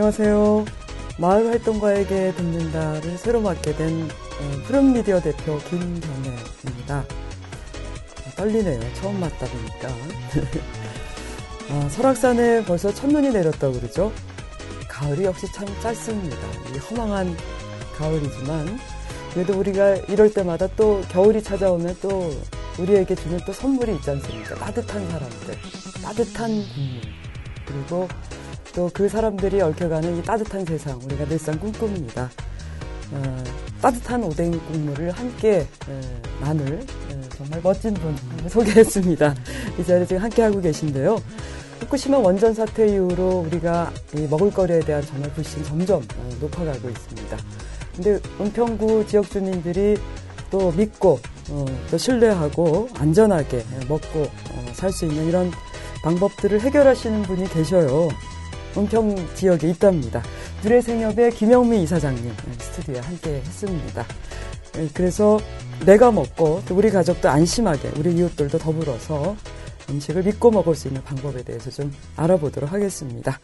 안녕하세요. 마을 활동가에게 듣는다를 새로 맡게 된 어, 푸른 미디어 대표 김경애입니다. 아, 떨리네요. 처음 맞다 보니까. 아, 설악산에 벌써 첫눈이 내렸다고 그러죠? 가을이 역시 참 짧습니다. 이 허망한 가을이지만 그래도 우리가 이럴 때마다 또 겨울이 찾아오면 또 우리에게 주는 또 선물이 있지 않습니까? 따뜻한 사람들, 따뜻한 국민, 그리고 또 그 사람들이 얽혀가는 이 따뜻한 세상, 우리가 늘상 꿈꿉니다. 어, 따뜻한 오뎅 국물을 함께 에, 나눌 에, 정말 멋진 분 소개했습니다. 이 자리에 지금 함께 하고 계신데요. 후쿠시마 원전 사태 이후로 우리가 먹을거리에 대한 정말 불신 점점 어, 높아가고 있습니다. 근데 은평구 지역 주민들이 또 믿고 어, 또 신뢰하고 안전하게 먹고 어, 살 수 있는 이런 방법들을 해결하시는 분이 계셔요. 은평 지역에 있답니다. 누레생협의 김영미 이사장님 스튜디오에 함께 했습니다. 그래서 내가 먹고 또 우리 가족도 안심하게 우리 이웃들도 더불어서 음식을 믿고 먹을 수 있는 방법에 대해서 좀 알아보도록 하겠습니다.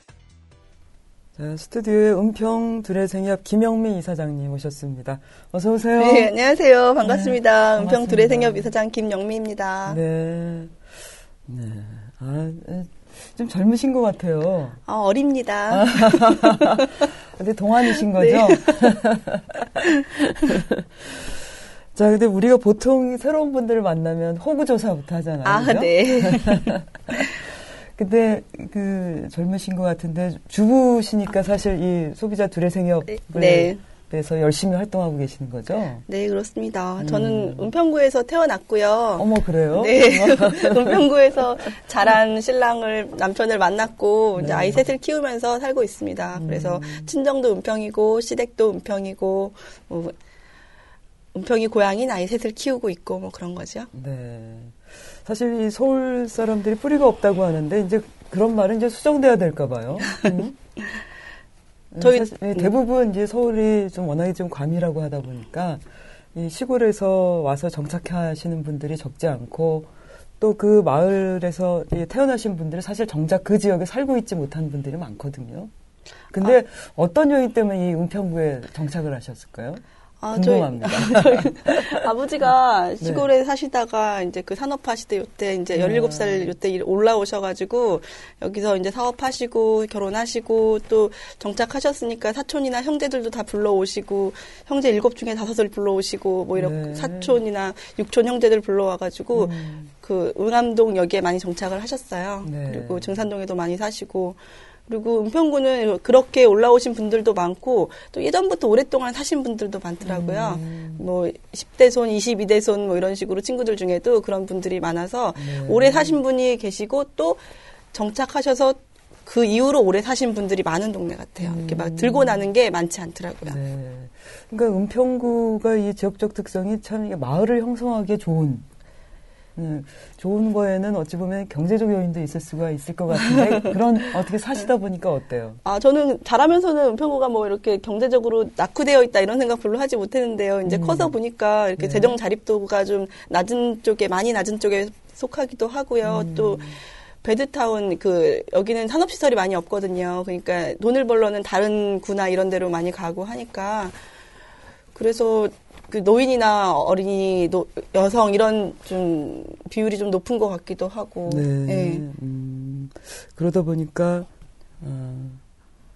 자, 스튜디오에 은평 두레생협 김영미 이사장님 오셨습니다. 어서 오세요. 네, 안녕하세요. 반갑습니다. 네, 은평 두레생협 이사장 김영미입니다. 네. 네. 아, 좀 젊으신 것 같아요. 어, 어립니다. 근데 동안이신 거죠? 네. 자, 근데 우리가 보통 새로운 분들을 만나면 호구조사부터 하잖아요. 아, 그죠? 네. 근데 그 젊으신 것 같은데 주부시니까 사실 이 소비자 두레생협을 네. 에서 열심히 활동하고 계시는 거죠? 네, 그렇습니다. 음. 저는 은평구에서 태어났고요. 어머, 그래요? 네. 은평구에서 자란 신랑을, 남편을 만났고, 네. 이제 아이 셋을 키우면서 살고 있습니다. 그래서 음. 친정도 은평이고, 시댁도 은평이고, 뭐, 은평이 고향인 아이 셋을 키우고 있고, 뭐 그런 거죠. 네. 사실 이 서울 사람들이 뿌리가 없다고 하는데, 이제 그런 말은 이제 수정돼야 될까 봐요. 음? 저희 사실, 네, 대부분 이제 서울이 좀 워낙에 좀 과밀하고 하다 보니까 이 시골에서 와서 정착하시는 분들이 적지 않고 또 그 마을에서 태어나신 분들은 사실 정작 그 지역에 살고 있지 못한 분들이 많거든요. 근데 아. 어떤 요인 때문에 이 은평구에 정착을 하셨을까요? 아, 궁금합니다. 저희, 아버지가 네. 시골에 네. 사시다가 이제 그 산업화 시대 요때 이제 17살 요때 올라오셔가지고 여기서 이제 사업하시고 결혼하시고 또 정착하셨으니까 사촌이나 형제들도 다 불러오시고 형제 일곱 중에 다섯을 불러오시고 뭐 이렇게 네. 사촌이나 육촌 형제들 불러와가지고 음. 그 응암동 여기에 많이 정착을 하셨어요. 네. 그리고 증산동에도 많이 사시고 그리고 은평구는 그렇게 올라오신 분들도 많고 또 예전부터 오랫동안 사신 분들도 많더라고요. 음. 뭐 10대 손, 22대 손 뭐 이런 식으로 친구들 중에도 그런 분들이 많아서 네. 오래 사신 분이 계시고 또 정착하셔서 그 이후로 오래 사신 분들이 많은 동네 같아요. 음. 이렇게 막 음. 들고 나는 게 많지 않더라고요. 네. 그러니까 은평구가 이 지역적 특성이 참 마을을 형성하기에 좋은 네, 좋은 거에는 어찌 보면 경제적 요인도 있을 수가 있을 것 같은데 그런 어떻게 사시다 보니까 어때요? 아 저는 자라면서는 은평구가 뭐 이렇게 경제적으로 낙후되어 있다 이런 생각 별로 하지 못했는데요. 이제 음. 커서 보니까 이렇게 네. 재정 자립도가 좀 낮은 쪽에 많이 낮은 쪽에 속하기도 하고요. 음. 또 베드타운 그 여기는 산업 시설이 많이 없거든요. 그러니까 돈을 벌러는 다른 구나 이런 데로 많이 가고 하니까 그래서 그 노인이나 어린이, 노, 여성 이런 좀 비율이 좀 높은 것 같기도 하고. 네. 네. 음, 그러다 보니까 어.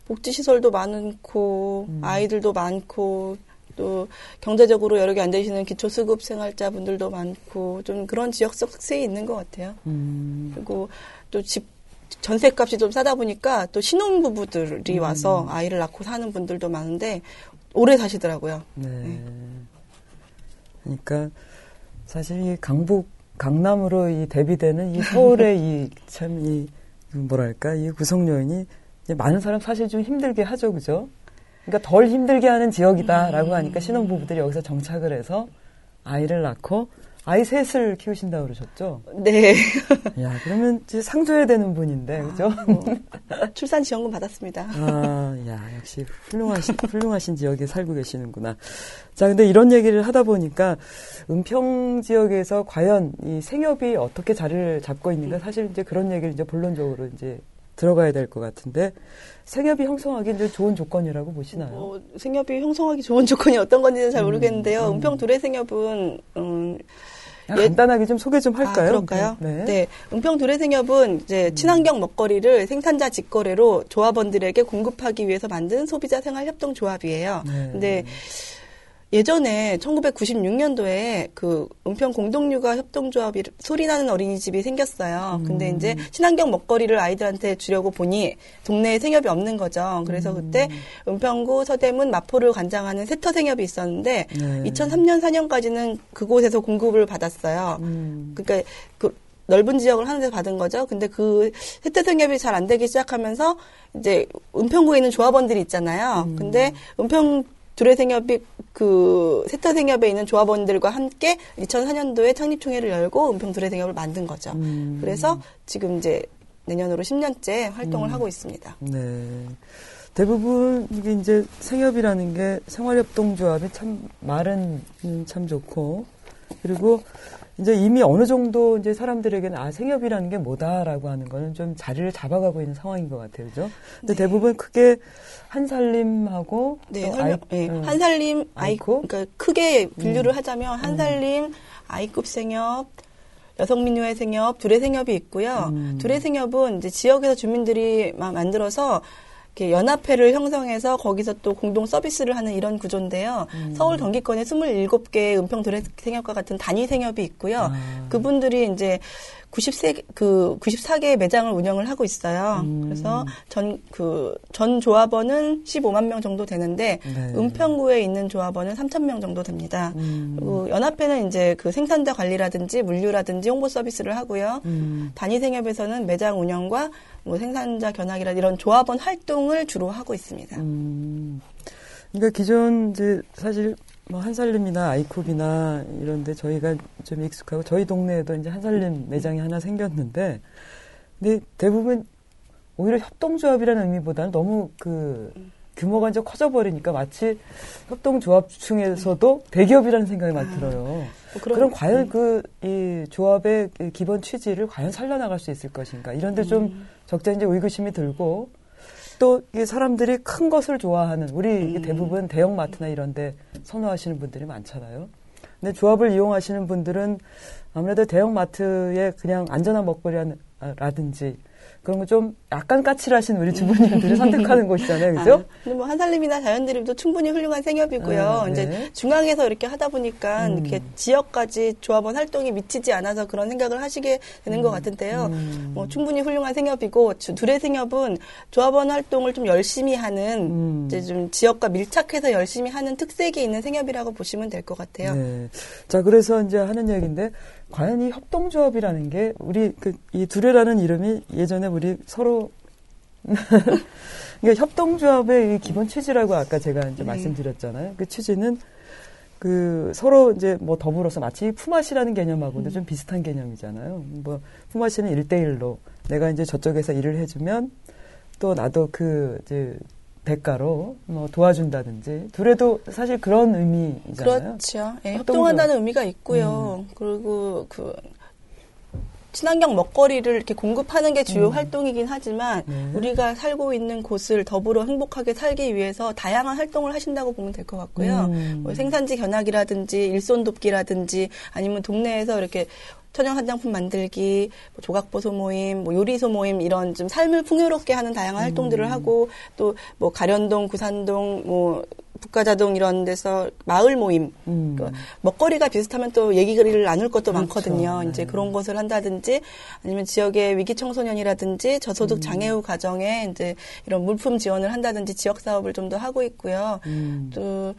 복지 시설도 많고 음. 아이들도 많고 또 경제적으로 여러 개안 되시는 기초수급 생활자분들도 많고 좀 그런 지역적 특색이 있는 것 같아요. 음. 그리고 또 집 전세값이 좀 싸다 보니까 또 신혼부부들이 음. 와서 아이를 낳고 사는 분들도 많은데 오래 사시더라고요. 네. 네. 그러니까 사실 이 강북 강남으로 이 대비되는 이 서울의 이참이 뭐랄까 이 구성 요인이 많은 사람 사실 좀 힘들게 하죠, 그죠? 그러니까 덜 힘들게 하는 지역이다라고 하니까 신혼부부들이 여기서 정착을 해서 아이를 낳고 아이 셋을 키우신다고 그러셨죠? 네. 야, 그러면 이제 상줘야 되는 분인데, 그죠? 아, 뭐, 출산 지원금 받았습니다. 아, 야, 역시 훌륭하신, 훌륭하신 지역에 살고 계시는구나. 자, 근데 이런 얘기를 하다 보니까 은평 지역에서 과연 이 생협이 어떻게 자리를 잡고 있는가 사실 이제 그런 얘기를 이제 본론적으로 이제 들어가야 될 것 같은데 생협이 형성하기 이제 좋은 조건이라고 보시나요? 뭐, 생협이 형성하기 좋은 조건이 어떤 건지는 잘 모르겠는데요. 음, 음. 은평 두레 생협은 음, 예, 간단하게 좀 소개 좀 할까요? 아, 그럴까요? 네. 네. 은평 두레생협은 이제 음. 친환경 먹거리를 생산자 직거래로 조합원들에게 공급하기 위해서 만든 소비자 생활 협동 조합이에요. 네. 근데 예전에 1996년도에 그 은평 공동육아 협동조합이 소리나는 어린이집이 생겼어요. 근데 음. 이제 친환경 먹거리를 아이들한테 주려고 보니 동네에 생협이 없는 거죠. 그래서 음. 그때 은평구 서대문 마포를 관장하는 세터 생협이 있었는데 네. 2003년 4년까지는 그곳에서 공급을 받았어요. 음. 그러니까 그 넓은 지역을 하는 데서 받은 거죠. 근데 그 세태 생협이 잘 안 되기 시작하면서 이제 은평구에 있는 조합원들이 있잖아요. 음. 근데 은평 두레생협이 그 세타생협에 있는 조합원들과 함께 2004년도에 창립총회를 열고 은평 두레생협을 만든 거죠. 음. 그래서 지금 이제 내년으로 10년째 활동을 음. 하고 있습니다. 네. 대부분 이게 이제 생협이라는 게 생활협동조합이 참 말은 참 좋고 그리고 이제 이미 어느 정도 이제 사람들에게는 아 생협이라는 게 뭐다라고 하는 거는 좀 자리를 잡아가고 있는 상황인 것 같아요, 그죠? 근데 네. 대부분 크게 한살림하고 네, 아이, 네. 음. 한살림 아이코, 그러니까 크게 분류를 음. 하자면 한살림 음. 아이급 생협 여성민요회 생협, 두레 생협이 있고요. 음. 두레 생협은 이제 지역에서 주민들이 만들어서 이렇게 연합회를 형성해서 거기서 또 공동 서비스를 하는 이런 구조인데요. 음. 서울 경기권에 27개 은평 도래생협과 같은 단위 생협이 있고요. 아. 그분들이 이제 90세 그 94개의 매장을 운영을 하고 있어요. 음. 그래서 전 그 전 조합원은 15만 명 정도 되는데 네. 은평구에 있는 조합원은 3천 명 정도 됩니다. 음. 그리고 연합회는 이제 그 생산자 관리라든지 물류라든지 홍보 서비스를 하고요. 음. 단위 생협에서는 매장 운영과 뭐 생산자 견학이라 이런 조합원 활동을 주로 하고 있습니다. 음. 그러니까 기존 이제 사실 뭐 한살림이나 아이콥이나 이런데 저희가 좀 익숙하고 저희 동네에도 이제 한살림 매장이 하나 생겼는데 근데 대부분 오히려 협동조합이라는 의미보다는 너무 그 규모가 이제 커져버리니까 마치 협동조합 중에서도 대기업이라는 생각이 막 들어요. 뭐 그럼, 그럼 과연 그 이 조합의 기본 취지를 과연 살려나갈 수 있을 것인가 이런데 좀 음. 적자 이제 의구심이 들고 또 이 사람들이 큰 것을 좋아하는 우리 음. 대부분 대형 마트나 이런데 선호하시는 분들이 많잖아요. 근데 조합을 이용하시는 분들은 아무래도 대형 마트에 그냥 안전한 먹거리라든지 그런 거 좀 약간 까칠하신 우리 주부님들이 선택하는 곳이잖아요, 그죠? 아, 근데 뭐 한살림이나 자연드림도 충분히 훌륭한 생협이고요. 아, 네. 이제 중앙에서 이렇게 하다 보니까 음. 이렇게 지역까지 조합원 활동이 미치지 않아서 그런 생각을 하시게 되는 음. 것 같은데요. 음. 뭐 충분히 훌륭한 생협이고 둘의 생협은 조합원 활동을 좀 열심히 하는 음. 이제 좀 지역과 밀착해서 열심히 하는 특색이 있는 생협이라고 보시면 될 것 같아요. 네. 자, 그래서 이제 하는 얘기인데 과연 이 협동조합이라는 게 우리 그 이 두레라는 이름이 예전에 우리 서로 그러니까 협동조합의 기본 취지라고 아까 제가 이제 네. 말씀드렸잖아요. 그 취지는 그 서로 이제 뭐 더불어서 마치 품앗이라는 개념하고는 음. 좀 비슷한 개념이잖아요. 뭐 품앗이는 일대일로 내가 이제 저쪽에서 일을 해주면 또 나도 그 이제 대가로 뭐 도와준다든지 둘에도 사실 그런 의미잖아요. 그렇죠. 예, 협동한다는 의미가 있고요. 음. 그리고 그 친환경 먹거리를 이렇게 공급하는 게 주요 음. 활동이긴 하지만 네. 우리가 살고 있는 곳을 더불어 행복하게 살기 위해서 다양한 활동을 하신다고 보면 될 것 같고요. 음. 뭐 생산지 견학이라든지 일손 돕기라든지 아니면 동네에서 이렇게 천연 화장품 만들기, 뭐 조각보소 모임, 뭐 요리소 모임 이런 좀 삶을 풍요롭게 하는 다양한 활동들을 음. 하고 또 뭐 가련동, 구산동, 뭐 북가자동 이런 데서 마을 모임, 음. 그 먹거리가 비슷하면 또 얘기를 나눌 것도 그렇죠. 많거든요. 네. 이제 그런 것을 한다든지 아니면 지역의 위기 청소년이라든지 저소득 음. 장애우 가정에 이제 이런 물품 지원을 한다든지 지역 사업을 좀 더 하고 있고요. 음. 또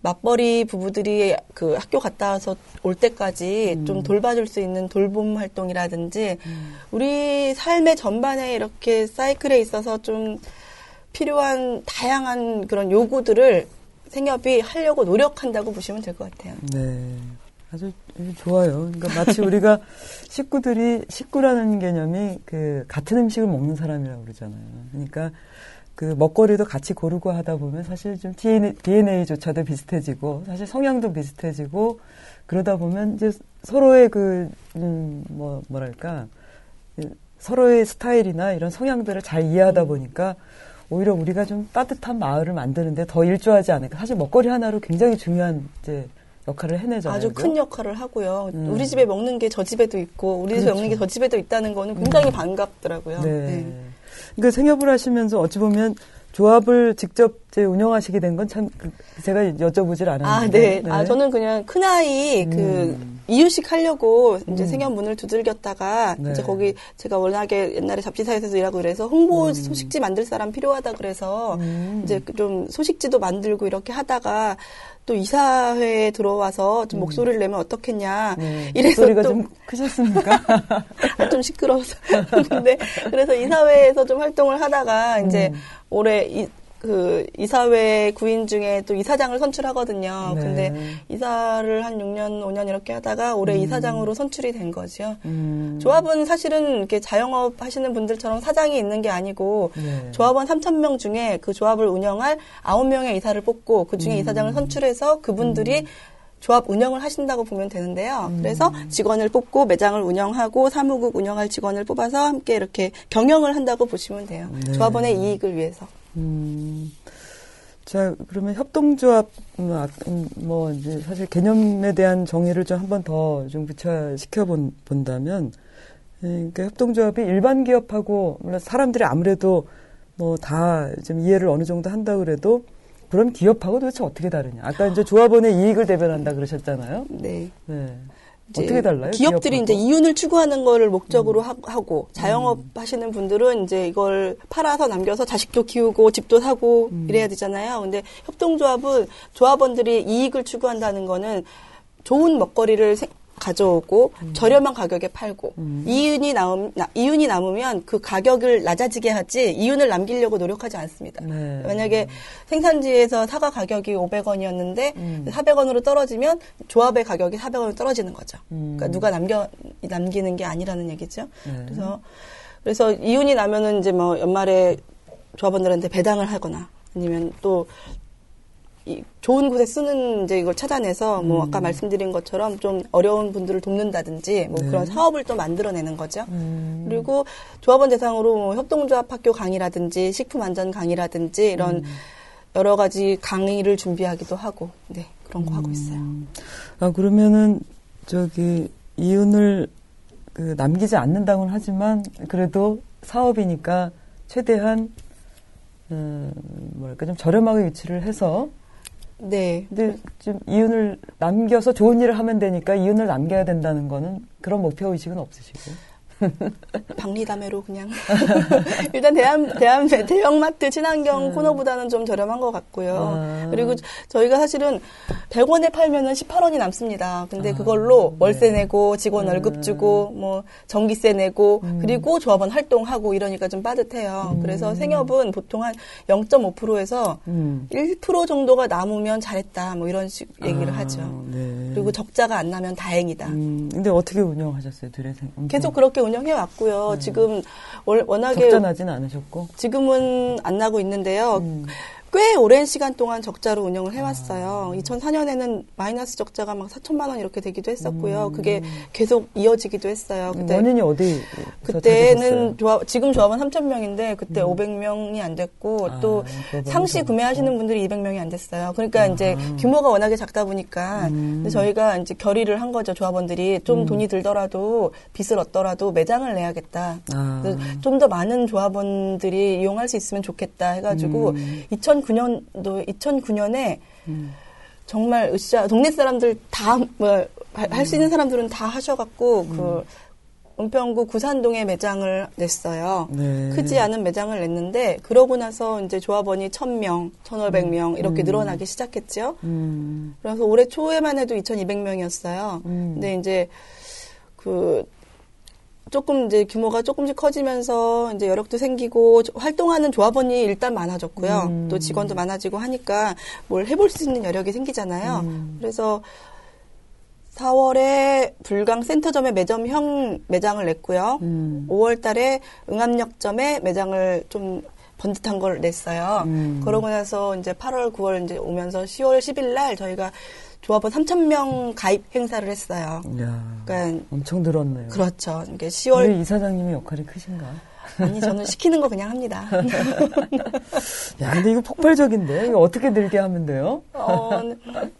맞벌이 부부들이 그 학교 갔다 와서 올 때까지 음. 좀 돌봐줄 수 있는 돌봄 활동이라든지 음. 우리 삶의 전반에 이렇게 사이클에 있어서 좀 필요한 다양한 그런 요구들을 생협이 하려고 노력한다고 보시면 될 것 같아요. 네. 아주 좋아요. 그러니까 마치 우리가 식구들이 식구라는 개념이 그 같은 음식을 먹는 사람이라고 그러잖아요. 그러니까 그 먹거리도 같이 고르고 하다 보면 사실 좀 DNA, DNA조차도 비슷해지고 사실 성향도 비슷해지고 그러다 보면 이제 서로의 그, 음, 뭐, 뭐랄까. 서로의 스타일이나 이런 성향들을 잘 이해하다 보니까 오히려 우리가 좀 따뜻한 마을을 만드는데 더 일조하지 않을까. 사실 먹거리 하나로 굉장히 중요한 이제 역할을 해내잖아요. 아주? 큰 역할을 하고요. 음. 우리 집에 먹는 게 저 집에도 있고 우리 집에 그렇죠. 먹는 게 저 집에도 있다는 거는 굉장히 반갑더라고요. 네. 네. 그러니까 생협을 하시면서 어찌 보면 조합을 직접 이제 운영하시게 된 건 참 제가 여쭤보질 않았는데. 아, 네. 아, 저는 그냥 큰아이 그 음. 이유식 하려고 이제 음. 생협 문을 두들겼다가 네. 이제 거기 제가 워낙에 옛날에 잡지사에서도 일하고 그래서 홍보 음. 소식지 만들 사람 필요하다 그래서 음. 이제 좀 소식지도 만들고 이렇게 하다가 또 이사회에 들어와서 좀 목소리를 내면 어떻겠냐. 음. 네. 이래서 목소리가 또 좀 크셨습니까? 아, 좀 시끄러워서. 근데 그래서 이사회에서 좀 활동을 하다가 이제 음. 올해 이, 그 이사회 구인 중에 또 이사장을 선출하거든요. 네. 근데 이사를 한 6년, 5년 이렇게 하다가 올해 음. 이사장으로 선출이 된 거죠. 음. 조합은 사실은 이렇게 자영업 하시는 분들처럼 사장이 있는 게 아니고 네. 조합원 3,000명 중에 그 조합을 운영할 9명의 이사를 뽑고 그 중에 음. 이사장을 선출해서 그분들이 조합 운영을 하신다고 보면 되는데요. 음. 그래서 직원을 뽑고 매장을 운영하고 사무국 운영할 직원을 뽑아서 함께 이렇게 경영을 한다고 보시면 돼요. 네. 조합원의 이익을 위해서. 음. 자, 그러면 협동조합, 음, 아, 음, 뭐, 이제 사실 개념에 대한 정의를 좀 한 번 더 좀 구체화시켜 본, 본다면, 예, 그러니까 협동조합이 일반 기업하고, 물론 사람들이 아무래도 뭐 다 좀 이해를 어느 정도 한다 그래도, 그럼 기업하고 도대체 어떻게 다르냐. 아까 이제 조합원의 이익을 대변한다 그러셨잖아요. 네. 네. 어떻게 달라요? 기업들이 기업하고? 이제 이윤을 추구하는 거를 목적으로 하- 하고 음. 자영업 하시는 분들은 이제 이걸 팔아서 남겨서 자식도 키우고 집도 사고 음. 이래야 되잖아요. 근데 협동조합은 조합원들이 이익을 추구한다는 거는 좋은 먹거리를 생- 가져오고 저렴한 가격에 팔고 음. 이윤이 나- 이윤이 남으면 그 가격을 낮아지게 하지 이윤을 남기려고 노력하지 않습니다. 네. 만약에 생산지에서 사과 가격이 500원이었는데 음. 400원으로 떨어지면 조합의 가격이 400원으로 떨어지는 거죠. 음. 그러니까 누가 남겨 남기는 게 아니라는 얘기죠. 네. 그래서 그래서 이윤이 나면은 이제 뭐 연말에 조합원들한테 배당을 하거나 아니면 또이 좋은 곳에 쓰는 이제 이걸 찾아내서 뭐 아까 말씀드린 것처럼 좀 어려운 분들을 돕는다든지 뭐 음. 네. 그런 사업을 또 만들어내는 거죠. 음. 그리고 조합원 대상으로 뭐 협동조합 학교 강의라든지 식품 안전 강의라든지 이런 음. 여러 가지 강의를 준비하기도 하고 네 그런 거 하고 있어요. 아, 그러면은, 저기, 이윤을 그 남기지 않는다고는 하지만, 그래도 사업이니까 최대한, 음, 뭐랄까, 좀 저렴하게 유치를 해서, 네. 근데 좀 이윤을 남겨서 좋은 일을 하면 되니까 이윤을 남겨야 된다는 거는 그런 목표 의식은 없으시고. 박리담회로 그냥 일단 대한 대한 대형마트 친환경 음. 코너보다는 좀 저렴한 것 같고요. 아. 그리고 저희가 사실은 100원에 팔면은 18원이 남습니다. 근데 아, 그걸로 월세 네. 내고 직원 음. 월급 주고 뭐 전기세 내고 음. 그리고 조합원 활동하고 이러니까 좀 빠듯해요. 음. 그래서 생협은 보통 한 0.5%에서 음. 1% 정도가 남으면 잘했다 뭐 이런 식 얘기를 아, 하죠. 네. 그리고 적자가 안 나면 다행이다. 음, 근데 어떻게 운영하셨어요, 드레생? 계속 그렇게 운 영해 왔고요. 지금 월- 워낙에 적자 나지는 않으셨고. 지금은 안 나고 있는데요. 음. 꽤 오랜 시간 동안 적자로 운영을 해왔어요. 2004년에는 마이너스 적자가 막 4천만 원 이렇게 되기도 했었고요. 음. 그게 계속 이어지기도 했어요. 그때 원인이 어디? 그때는 조합, 지금 조합은 3천 명인데 그때 500명이 안 됐고 음. 아, 또 상시 구매하시는 분들이 200명이 안 됐어요. 그러니까 이제 규모가 워낙에 작다 보니까 음. 저희가 이제 결의를 한 거죠. 조합원들이 좀 돈이 들더라도 빚을 얻더라도 매장을 내야겠다. 아. 좀더 많은 조합원들이 이용할 수 있으면 좋겠다 해가지고 음. 2009년도 2009년에 음. 정말 으쌰 동네 사람들 다뭐 할수 있는 사람들은 다 하셔갖고 그 은평구 구산동에 매장을 냈어요. 네. 크지 않은 매장을 냈는데 그러고 나서 이제 조합원이 1000명, 1500명 이렇게 음. 늘어나기 시작했죠. 음. 그래서 올해 초에만 해도 2200명이었어요. 음. 근데 이제 그 조금 이제 규모가 조금씩 커지면서 이제 여력도 생기고 조- 활동하는 조합원이 일단 많아졌고요. 음. 또 직원도 많아지고 하니까 뭘 해볼 수 있는 여력이 생기잖아요. 음. 그래서 4월에 불강 센터점에 매점형 매장을 냈고요. 음. 5월 달에 응암역점에 매장을 좀 번듯한 걸 냈어요. 음. 그러고 나서 이제 8월, 9월 이제 오면서 10월 10일 날 저희가 조합원 3,000명 가입 행사를 했어요. 야, 그러니까 엄청 늘었네요. 그렇죠. 이게 10월 우리 이사장님의 역할이 크신가? 아니 저는 시키는 거 그냥 합니다. 야, 근데 이거 폭발적인데 이거 어떻게 늘게 하면 돼요? 어,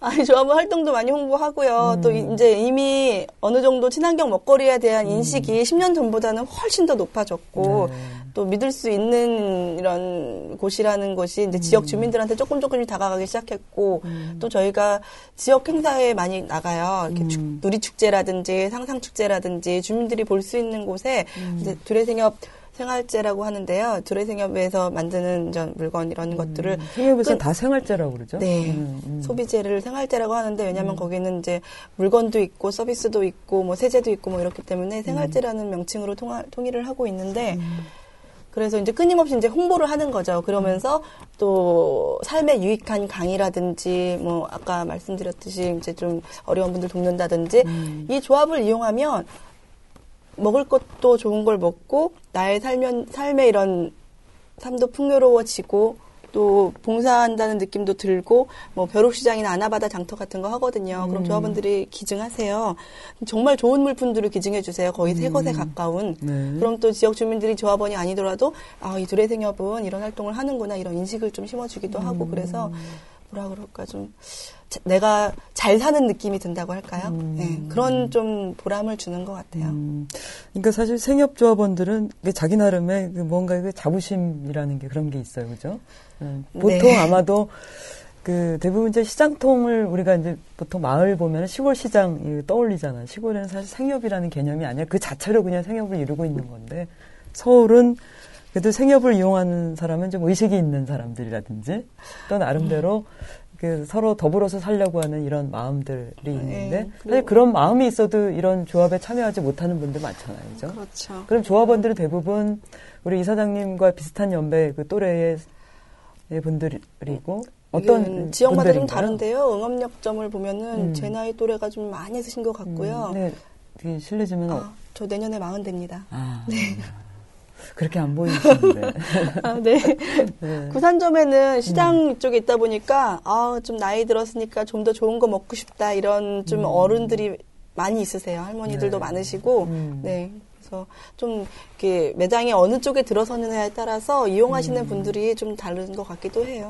아니 조합원 활동도 많이 홍보하고요. 또 이- 이제 이미 어느 정도 친환경 먹거리에 대한 인식이 10년 전보다는 훨씬 더 높아졌고 네. 또 믿을 수 있는 이런 곳이라는 것이 이제 지역 주민들한테 조금 조금씩 다가가기 시작했고 또 저희가 지역 행사에 많이 나가요. 이렇게 축- 음. 누리 축제라든지 상상 축제라든지 주민들이 볼 수 있는 곳에 이제 두레생협 생활제라고 하는데요. 두레생협에서 만드는 이런 물건 이런 것들을 생협에서 끈- 다 생활제라고 그러죠? 네. 음, 음. 소비재를 생활재라고 하는데 왜냐하면 거기는 이제 물건도 있고 서비스도 있고 뭐 세제도 있고 뭐 이렇기 때문에 생활재라는 명칭으로 통화, 통일을 하고 있는데 그래서 이제 끊임없이 이제 홍보를 하는 거죠. 그러면서 또 삶에 유익한 강의라든지 뭐 아까 말씀드렸듯이 이제 좀 어려운 분들 돕는다든지 이 조합을 이용하면 먹을 것도 좋은 걸 먹고 나의 삶연, 삶의 이런 삶도 풍요로워지고 또 봉사한다는 느낌도 들고 뭐 벼룩시장이나 아나바다 장터 같은 거 하거든요. 그럼 조합원들이 기증하세요. 정말 좋은 물품들을 기증해 주세요. 거의 새 것에 가까운. 네. 그럼 또 지역 주민들이 조합원이 아니더라도 아, 이 두레생협은 이런 활동을 하는구나 이런 인식을 좀 심어주기도 하고 그래서 뭐라 그럴까 좀 자- 내가 잘 사는 느낌이 든다고 할까요? 네, 그런 좀 보람을 주는 것 같아요. 음, 그러니까 사실 생협조합원들은 그 자기 나름의 그 뭔가 그 자부심이라는 게 그런 게 있어요, 그죠? 음, 보통 네. 아마도 그 대부분 이제 시장통을 우리가 이제 보통 마을 보면 시골 시장 이 떠올리잖아요. 시골에는 사실 생협이라는 개념이 아니라 그 자체로 그냥 생협을 이루고 있는 건데 서울은 그래도 생협을 이용하는 사람은 좀 의식이 있는 사람들이라든지 또 나름대로 그 서로 더불어서 살려고 하는 이런 마음들이 있는데 네, 사실 그런 마음이 있어도 이런 조합에 참여하지 못하는 분들 많잖아요, 그죠? 그렇죠. 그럼 조합원들은 대부분 우리 이사장님과 비슷한 연배 그 또래의 분들이고 어떤 이건 지역마다 좀? 다른데요. 응업력점을 보면은 음. 제 나이 또래가 좀 많이 있으신 것 같고요. 음, 네, 되게 실례지만 어, 아, 저 내년에 마흔 됩니다. 아, 그렇게 안 보이시는데. 아, 네. 네. 구산점에는 시장 쪽에 있다 보니까 아, 좀 나이 들었으니까 좀 더 좋은 거 먹고 싶다 이런 좀 어른들이 많이 있으세요. 할머니들도 네. 많으시고. 음. 네. 그래서 좀 이렇게 매장이 어느 쪽에 들어서느냐에 따라서 이용하시는 분들이 좀 다른 것 같기도 해요.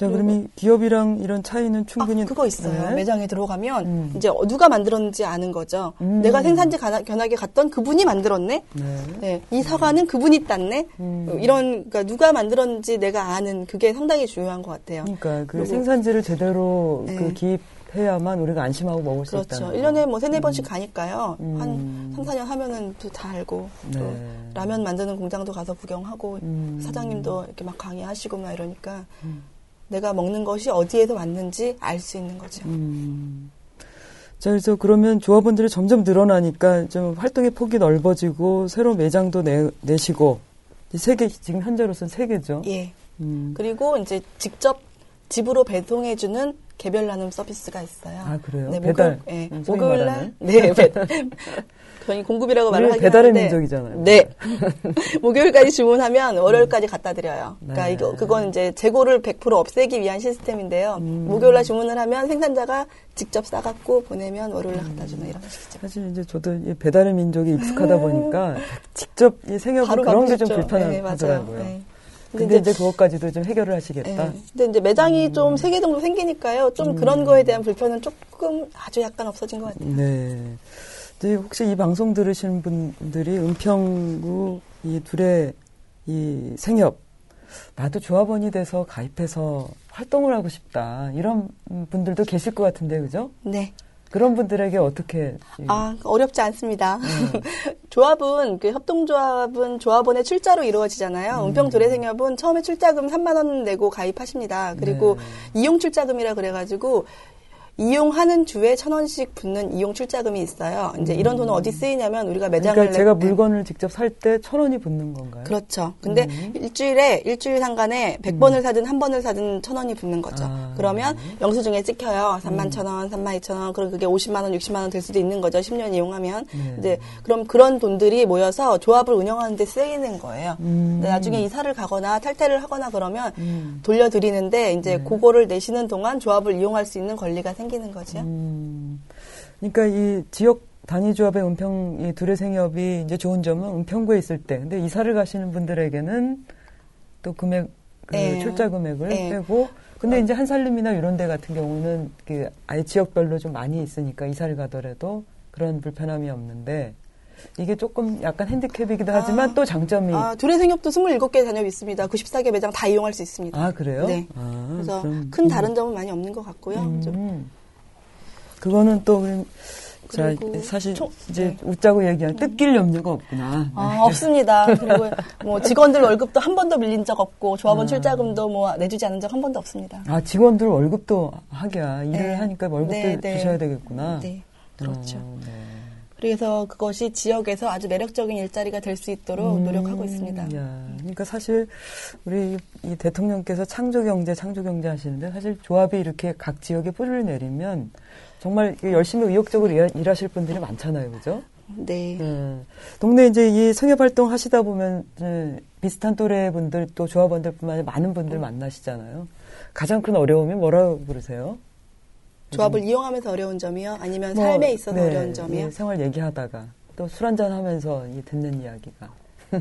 음. 자, 그럼 이 기업이랑 이런 차이는 아, 충분히 그거 있어요. 네. 매장에 들어가면 음. 이제 어, 누가 만들었는지 아는 거죠. 음. 내가 생산지 견학에 갔던 그분이 만들었네. 네. 네, 이 사과는 그분이 땄네. 음. 이런 그러니까 누가 만들었는지 내가 아는 그게 상당히 중요한 것 같아요. 그러니까 그 생산지를 제대로 네. 그 기입 해야만 우리가 안심하고 먹을 수 그렇죠. 있다는 1년에 뭐 세네 번씩 가니까요. 음. 한 3, 4년 하면은 또 다 알고 또 네. 라면 만드는 공장도 가서 구경하고 음. 사장님도 이렇게 막 강의하시고 막 이러니까 음. 내가 먹는 것이 어디에서 왔는지 알 수 있는 거죠. 음. 자, 그래서 그러면 조합원들이 점점 늘어나니까 좀 활동의 폭이 넓어지고 새로 매장도 내, 내시고 세 개, 지금 현재로서는 세 개죠. 예. 음. 그리고 이제 직접 집으로 배송해주는 개별 나눔 서비스가 있어요. 아, 그래요? 네, 배달. 목요일, 네, 목요일 날? 네, 배달. 저희 공급이라고 말을 하긴 배달의 하는데, 민족이잖아요. 네. 목요일까지 주문하면 월요일까지 갖다 드려요. 그러니까 네. 이거 그건 이제 재고를 100% 없애기 위한 시스템인데요. 음. 목요일날 주문을 하면 생산자가 직접 싸갖고 보내면 월요일날 갖다 주는 이런 식이죠. 사실 이제 저도 이 배달의 민족이 익숙하다 보니까 직접 이 생협은 바로 그런 게. 좀 네, 맞아요. 불편하더라고요. 네. 근데 이제 그것까지도 좀 해결을 하시겠다. 네. 근데 이제 매장이 음. 좀세 개 정도 생기니까요. 좀 그런 거에 대한 불편은 조금 아주 약간 없어진 것 같아요. 네. 이제 혹시 이 방송 들으시는 분들이 은평구 이 둘의 이 생협 나도 조합원이 돼서 가입해서 활동을 하고 싶다 이런 분들도 계실 것 같은데 그죠? 네. 그런 분들에게 어떻게 이- 아, 어렵지 않습니다. 네. 조합은, 그 협동조합은 조합원의 출자로 이루어지잖아요. 음. 은평두레생협은 처음에 출자금 3만 원 내고 가입하십니다. 그리고 네. 이용 출자금이라 그래가지고, 이용하는 주에 천 원씩 붙는 이용 출자금이 있어요. 이제 이런 돈은 어디 쓰이냐면 우리가 매장을 그러니까 제가. 물건을 직접 살 때 천 원이 붙는 건가요? 그렇죠. 근데 음. 일주일에 일주일 상간에 100번을 사든 한 번을 사든 천 원이 붙는 거죠. 아. 그러면 영수증에 찍혀요. 3만 천 원, 3만 2천 원. 그럼 그게 50만 원, 60만 원 될 수도 있는 거죠. 10년 이용하면. 네. 이제 그럼 그런 돈들이 모여서 조합을 운영하는 데 쓰이는 거예요. 음. 나중에 이사를 가거나 탈퇴를 하거나 그러면 음. 돌려드리는데 이제 네. 그거를 내시는 동안 조합을 이용할 수 있는 권리가 생기 는 거죠. 음, 그러니까 이 지역 단위 조합의 은평 이 둘의 생협이 이제 좋은 점은 은평구에 있을 때, 근데 이사를 가시는 분들에게는 또 금액 그 예. 출자 금액을 예. 빼고, 근데 이제 한살림이나 이런 데 같은 경우는 그 아예 지역별로 좀 많이 있으니까 이사를 가더라도 그런 불편함이 없는데 이게 조금 약간 핸디캡이기도 하지만 아. 또 장점이 아, 둘의 생협도 27개 단협이 있습니다. 94개 매장 다 이용할 수 있습니다. 아, 그래요? 네. 아, 그래서 그럼, 큰 음. 다른 점은 많이 없는 것 같고요. 좀 음. 그거는 또 자 사실 총- 이제 네. 웃자고 얘기하는 뜯길 염려가 없구나. 아, 없습니다. 그리고 뭐 직원들 월급도 한 번도 밀린 적 없고 조합원 아. 출자금도 뭐 내주지 않은 적 한 번도 없습니다. 아 직원들 월급도 하기야 일을 네. 하니까 월급도 네, 네. 주셔야 되겠구나. 네, 그렇죠. 어, 네. 그래서 그것이 지역에서 아주 매력적인 일자리가 될 수 있도록 음, 노력하고 있습니다. 야, 그러니까 사실 우리 이 대통령께서 창조 경제, 창조 경제 하시는데 사실 조합이 이렇게 각 지역에 뿌리를 내리면 정말 열심히 의욕적으로 일- 일하실 분들이 많잖아요, 그죠? 네. 네. 동네 이제 이 성협 활동 하시다 보면 이제 비슷한 또래 분들 또 조합원들뿐만 아니라 많은 분들 음. 만나시잖아요. 가장 큰 어려움이 뭐라고 그러세요? 조합을 이용하면서 어려운 점이요? 아니면 뭐, 삶에 있어서 네, 어려운 점이요? 예, 생활 얘기하다가 또 술 한잔 하면서 이 듣는 이야기가.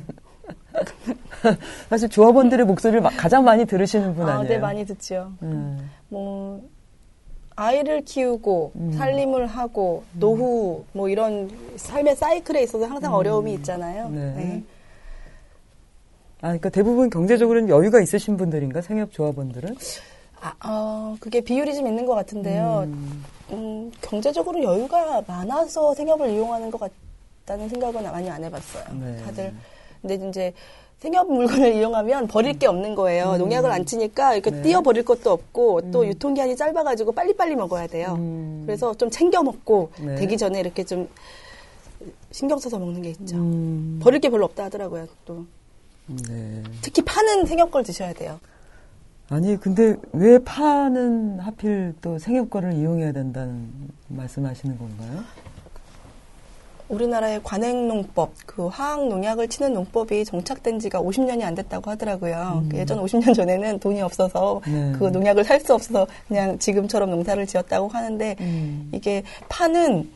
사실 조합원들의 목소리를 마- 가장 많이 들으시는 분 아, 아니에요? 네, 많이 듣죠. 음, 뭐 아이를 키우고 음. 살림을 하고 노후 뭐 이런 삶의 사이클에 있어서 항상 어려움이 있잖아요. 음. 네. 네. 아, 그러니까 대부분 경제적으로는 여유가 있으신 분들인가 생협 조합원들은? 아, 어, 그게 비율이 좀 있는 것 같은데요. 음, 음, 경제적으로 여유가 많아서 생협을 이용하는 것 같다는 생각은 많이 안 해봤어요. 네. 다들. 근데 이제 생협 물건을 이용하면 버릴 게 없는 거예요. 음. 농약을 안 치니까 이렇게 네. 띄어 버릴 것도 없고 또 음. 유통기한이 짧아가지고 빨리빨리 먹어야 돼요. 음. 그래서 좀 챙겨 먹고 네. 되기 전에 이렇게 좀 신경 써서 먹는 게 있죠. 음, 버릴 게 별로 없다 하더라고요. 또 네. 특히 파는 생협 걸 드셔야 돼요. 아니 근데 왜 파는 하필 또 생협과를 이용해야 된다는 말씀하시는 건가요? 우리나라의 관행농법, 그 화학 농약을 치는 농법이 정착된 지가 50년이 안 됐다고 하더라고요. 음. 예전 50년 전에는 돈이 없어서 네. 그 농약을 살 수 없어서 그냥 지금처럼 농사를 지었다고 하는데 음. 이게 파는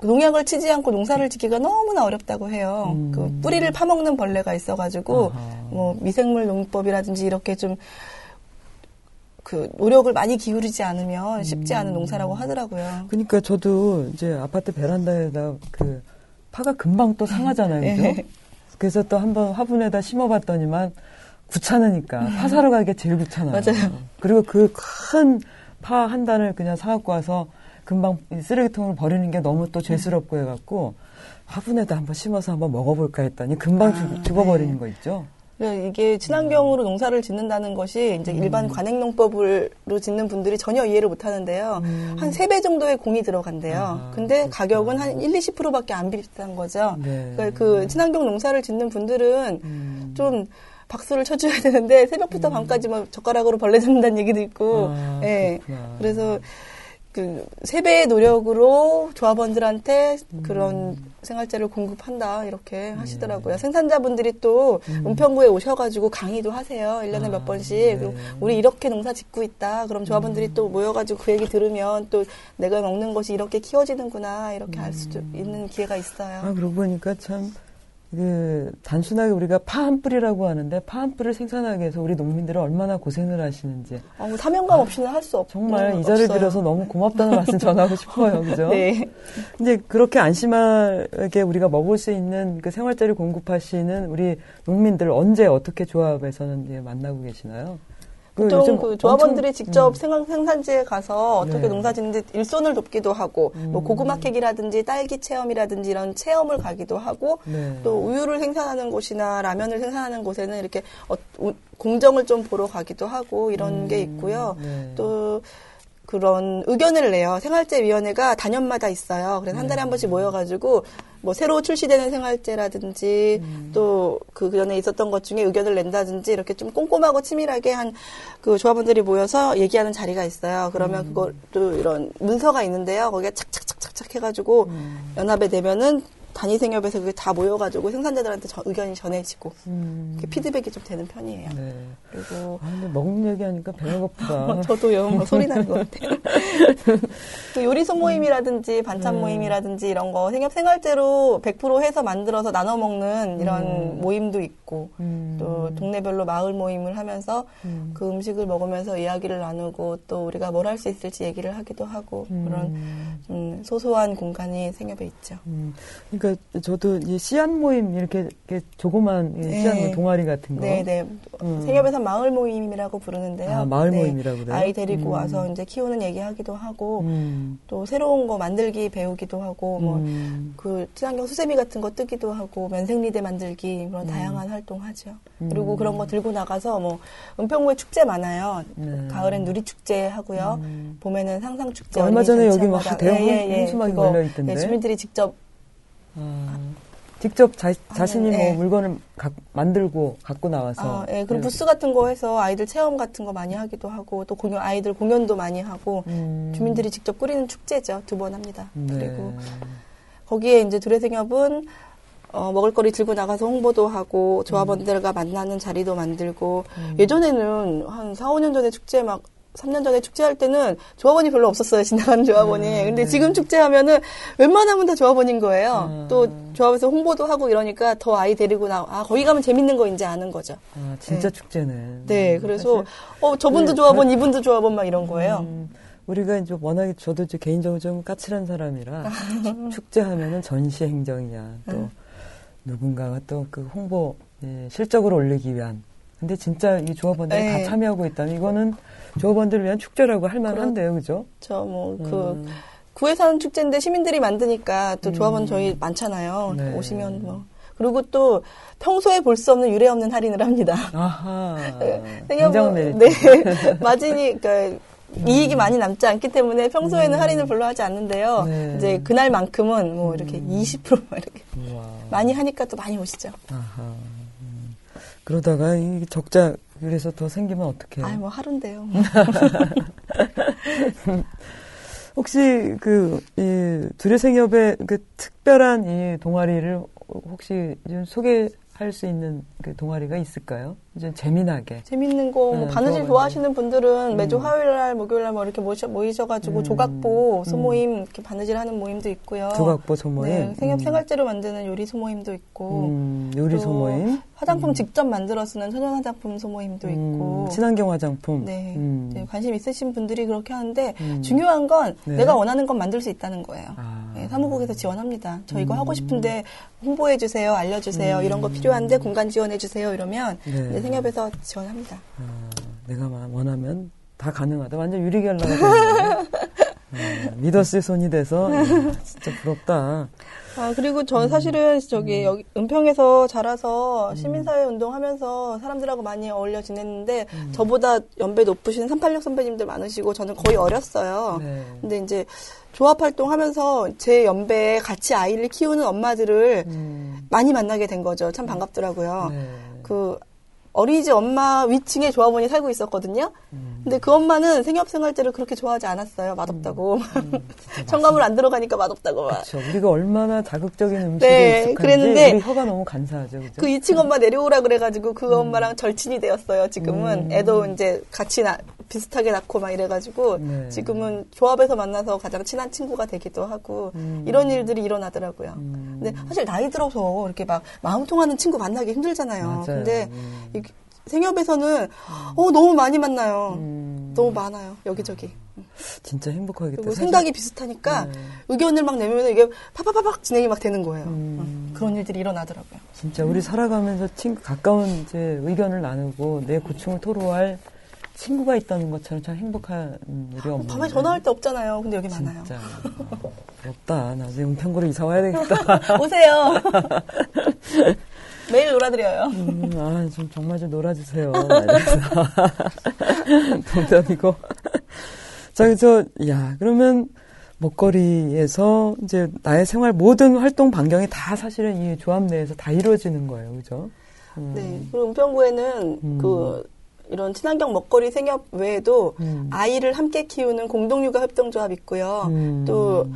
농약을 치지 않고 농사를 짓기가 너무나 어렵다고 해요. 음. 그 뿌리를 파먹는 벌레가 있어가지고 아하. 뭐 미생물 농법이라든지 이렇게 좀 그 노력을 많이 기울이지 않으면 쉽지 음. 않은 농사라고 하더라고요. 그러니까 저도 이제 아파트 베란다에다 그 파가 금방 또 상하잖아요, 그죠? 네. 그래서 또 한번 화분에다 심어봤더니만 귀찮으니까 파 사러 가기가 제일 귀찮아요. 맞아요. 그리고 그 큰 파 한 단을 그냥 사갖고 와서 금방 이 쓰레기통을 버리는 게 너무 또 죄스럽고 해갖고 화분에다 한번 심어서 한번 먹어볼까 했더니 금방 아, 죽, 죽어버리는 네. 거 있죠. 네, 이게 친환경으로 농사를 짓는다는 것이 이제 음. 일반 관행농법으로 짓는 분들이 전혀 이해를 못 하는데요. 음. 한세 배 정도의 공이 들어간대요. 아, 근데. 가격은 한 1, 20%밖에 안 비싼 거죠. 네. 그러니까 그 친환경 농사를 짓는 분들은 음. 좀 박수를 쳐줘야 되는데 새벽부터 밤까지 막 젓가락으로 벌레 잡는다는 얘기도 있고, 아, 예. 그렇구나. 그래서 그 세배의 노력으로 조합원들한테 음. 그런 생활재를 공급한다 이렇게 하시더라고요. 생산자분들이 또 네. 음. 은평구에 오셔가지고 강의도 하세요. 1년에 아, 몇 번씩. 네. 우리 이렇게 농사 짓고 있다. 그럼 조합원들이 음. 또 모여가지고 그 얘기 들으면 또 내가 먹는 것이 이렇게 키워지는구나 이렇게 알 수도 있는 기회가 있어요. 음. 아, 그러고 보니까 참, 그, 단순하게 우리가 파 한 뿌리라고 하는데, 파 한 뿌리를 생산하기 위해서 우리 농민들은 얼마나 고생을 하시는지. 어, 뭐 사명감 없이는 할 수 없. 정말 이 자리를. 빌어서 너무 고맙다는 말씀 전하고 싶어요. 그죠? 네. 이제 그렇게 안심하게 우리가 먹을 수 있는 그 생활재를 공급하시는 우리 농민들 언제 어떻게 조합에서는 이제 만나고 계시나요? 그 보통 요즘 그 조합원들이 직접 음. 생산, 생산지에 가서 어떻게 네. 농사 짓는지 일손을 돕기도 하고 뭐 음. 고구마 캐기라든지 딸기 체험이라든지 이런 체험을 가기도 하고 네. 또 우유를 생산하는 곳이나 라면을 생산하는 곳에는 이렇게 어, 우- 공정을 좀 보러 가기도 하고 이런 음, 게 있고요. 네. 또 그런 의견을 내요. 생활제위원회가 단연마다 있어요. 그래서 한 달에 한 번씩 모여가지고 뭐 새로 출시되는 생활제라든지 음. 또그 전에 있었던 것 중에 의견을 낸다든지 이렇게 좀 꼼꼼하고 치밀하게 한 그 조합원들이 모여서 얘기하는 자리가 있어요. 그러면 음. 그것도 이런 문서가 있는데요. 거기에 착착착착착 해가지고 음. 연합에 내면은 단위 생협에서 그게 다 모여가지고 생산자들한테 저- 의견이 전해지고 음. 피드백이 좀 되는 편이에요. 네. 그리고 아, 근데 먹는 얘기하니까 배가 고프다. 저도요, 뭐 소리 나는 것 같아요. 그 요리소 모임이라든지 반찬 음. 모임이라든지 이런 거 생협 생활제로 100% 해서 만들어서 나눠 먹는 이런 음. 모임도 있고 음. 또 동네별로 마을 모임을 하면서 음. 그 음식을 먹으면서 이야기를 나누고 또 우리가 뭘 할 수 있을지 얘기를 하기도 하고 그런 음. 좀 소소한 공간이 생협에 있죠. 음, 그러니까 저도 이 씨앗 모임 이렇게, 이렇게 조그만 이 네. 씨앗 모임 동아리 같은 거. 네, 네. 음. 생협에서 마을 모임이라고 부르는데요. 아, 마을 네. 모임이라고 그래요? 아이 데리고 음. 와서 이제 키우는 얘기하기도 하고 음. 또 새로운 거 만들기 배우기도 하고 뭐 음. 그 친환경 수세미 같은 거 뜨기도 하고 면생리대 만들기 그런 다양한 활동하죠. 그리고 음. 그런 거 들고 나가서 뭐 은평구에 축제 많아요. 네. 가을엔 누리 축제 하고요. 음. 봄에는 상상 축제. 얼마 전에 여기 막 대형 예, 현수막이 걸려 있던데. 네, 주민들이 직접 아, 직접 자, 자신이 네. 뭐 물건을 각- 만들고 갖고 나와서. 아, 예, 그리고 네. 부스 같은 거 해서 아이들 체험 같은 거 많이 하기도 하고 또 공연 아이들 공연도 많이 하고 음. 주민들이 직접 꾸리는 축제죠. 두 번 합니다. 네. 그리고 거기에 이제 두레생협은 어, 먹을거리 들고 나가서 홍보도 하고 조합원들과 만나는 자리도 만들고 음. 예전에는 한 4, 5년 전에 축제 막 3년 전에 축제할 때는 조합원이 별로 없었어요. 지나가는 조합원이. 음, 근데 네. 지금 축제하면은 웬만하면 다 조합원인 거예요. 음. 또 조합에서 홍보도 하고 이러니까 더 아이 데리고 나, 아, 거기 가면 재밌는 거 이제 아는 거죠. 아, 진짜 네. 축제네. 네, 음, 그래서 어 저분도 네, 조합원, 이분도 조합원 막 이런 거예요. 음, 우리가 이제 워낙에 저도 이제 개인적으로 좀 까칠한 사람이라 축- 축제하면은 전시 행정이야. 또 음. 누군가가 또 그 홍보 예, 실적으로 올리기 위한. 근데 진짜 이 조합원들이 네. 다 참여하고 있다면 이거는 조합원들을 위한 축제라고 할 만한데요, 그죠? 저뭐그 음. 구에 사는 축제인데 시민들이 만드니까 또 조합원 음. 저희 많잖아요. 네. 오시면 뭐 그리고 또 평소에 볼 수 없는 유례 없는 할인을 합니다. 아하. 굉장히 메리트. 네 마진이 그러니까 이익이 많이 남지 않기 때문에 평소에는 할인을 별로 하지 않는데요. 음. 네. 이제 그날만큼은 뭐 이렇게 20% 이렇게 우와. 많이 하니까 또 많이 오시죠. 아하. 음. 그러다가 이 적자 그래서 더 생기면 어떡해요? 아이 뭐 하루인데요. 혹시 그, 이, 두레생협의 그 특별한 이 동아리를 혹시 좀 소개할 수 있는 그 동아리가 있을까요? 좀 재미나게. 재밌는 거, 뭐 네, 바느질. 좋아하시는 분들은 매주 음. 화요일 날, 목요일 날 뭐 이렇게 모셔, 모이셔가지고 음. 조각보 음. 소모임, 이렇게 바느질 하는 모임도 있고요. 조각보 소모임. 네, 생협 음. 생활제로 만드는 요리 소모임도 있고. 음, 요리 또 소모임. 화장품 직접 만들어 쓰는 천연 화장품 소모임도 있고. 음, 친환경 화장품. 네. 음. 네, 관심 있으신 분들이 그렇게 하는데 음. 중요한 건 네. 내가 원하는 건 만들 수 있다는 거예요. 아. 네, 사무국에서 지원합니다. 저 이거 음. 하고 싶은데 홍보해 주세요, 알려주세요, 음. 이런 거 필요한데 공간 지원해 주세요 이러면 네. 이제 생협에서 지원합니다. 아, 내가 마- 원하면 다 가능하다. 완전 유리결라가 되네. 아, 미더스의 손이 돼서 야, 진짜 부럽다. 아, 그리고 음. 전 사실은 저기 여기 은평에서 자라서 시민사회 운동하면서 사람들하고 많이 어울려 지냈는데 음. 저보다 연배 높으신 386 선배님들 많으시고 저는 거의 어렸어요. 네. 근데 이제 조합 활동하면서 제 연배에 같이 아이를 키우는 엄마들을 음, 많이 만나게 된 거죠. 참 반갑더라고요. 네. 그 어린이집 엄마 위층에 조합원이 살고 있었거든요. 음, 근데 그 엄마는 생협생활제를 그렇게 좋아하지 않았어요. 맛없다고. 음, 진짜 첨가물 안 들어가니까 맛없다고 막. 그렇죠. 우리가 얼마나 자극적인 음식에 네, 익숙한지 그랬는데 우리 혀가 너무 간사하죠, 그죠? 그 2층 엄마 내려오라 그래가지고 그 엄마랑 절친이 되었어요. 지금은 음. 애도 이제 같이 나, 비슷하게 낳고 막 이래가지고 네. 지금은 조합에서 만나서 가장 친한 친구가 되기도 하고 음. 이런 일들이 일어나더라고요. 음. 근데 사실 나이 들어서 이렇게 막 마음 통하는 친구 만나기 힘들잖아요. 맞아요. 근데 음. 이 생협에서는 어 너무 많이 만나요. 음, 너무 많아요. 여기저기. 진짜 행복하겠다. 사실- 생각이 비슷하니까 네. 의견을 막 내면 이게 파파파박 진행이 막 되는 거예요. 음. 음, 그런 일들이 일어나더라고요. 진짜 우리 살아가면서 친구, 가까운 이제 의견을 나누고 내 고충을 토로할 친구가 있다는 것처럼 참 행복한 일이 없는 밤에 전화할 때 없잖아요. 근데 여기 많아요. 진짜 어, 부럽다. 나중에 은평구로 이사 와야 되겠다. 오세요. 매일 놀아드려요. 음, 아, 좀 정말 좀 놀아주세요. 농담이고. 자, 그래서, 야, 그러면 먹거리에서 이제 나의 생활 모든 활동 반경이 다 사실은 이 조합 내에서 다 이루어지는 거예요. 그죠? 음. 네. 그리고 은평구에는 음. 그 이런 친환경 먹거리 생협 외에도 음. 아이를 함께 키우는 공동육아 협동조합 있고요. 음. 또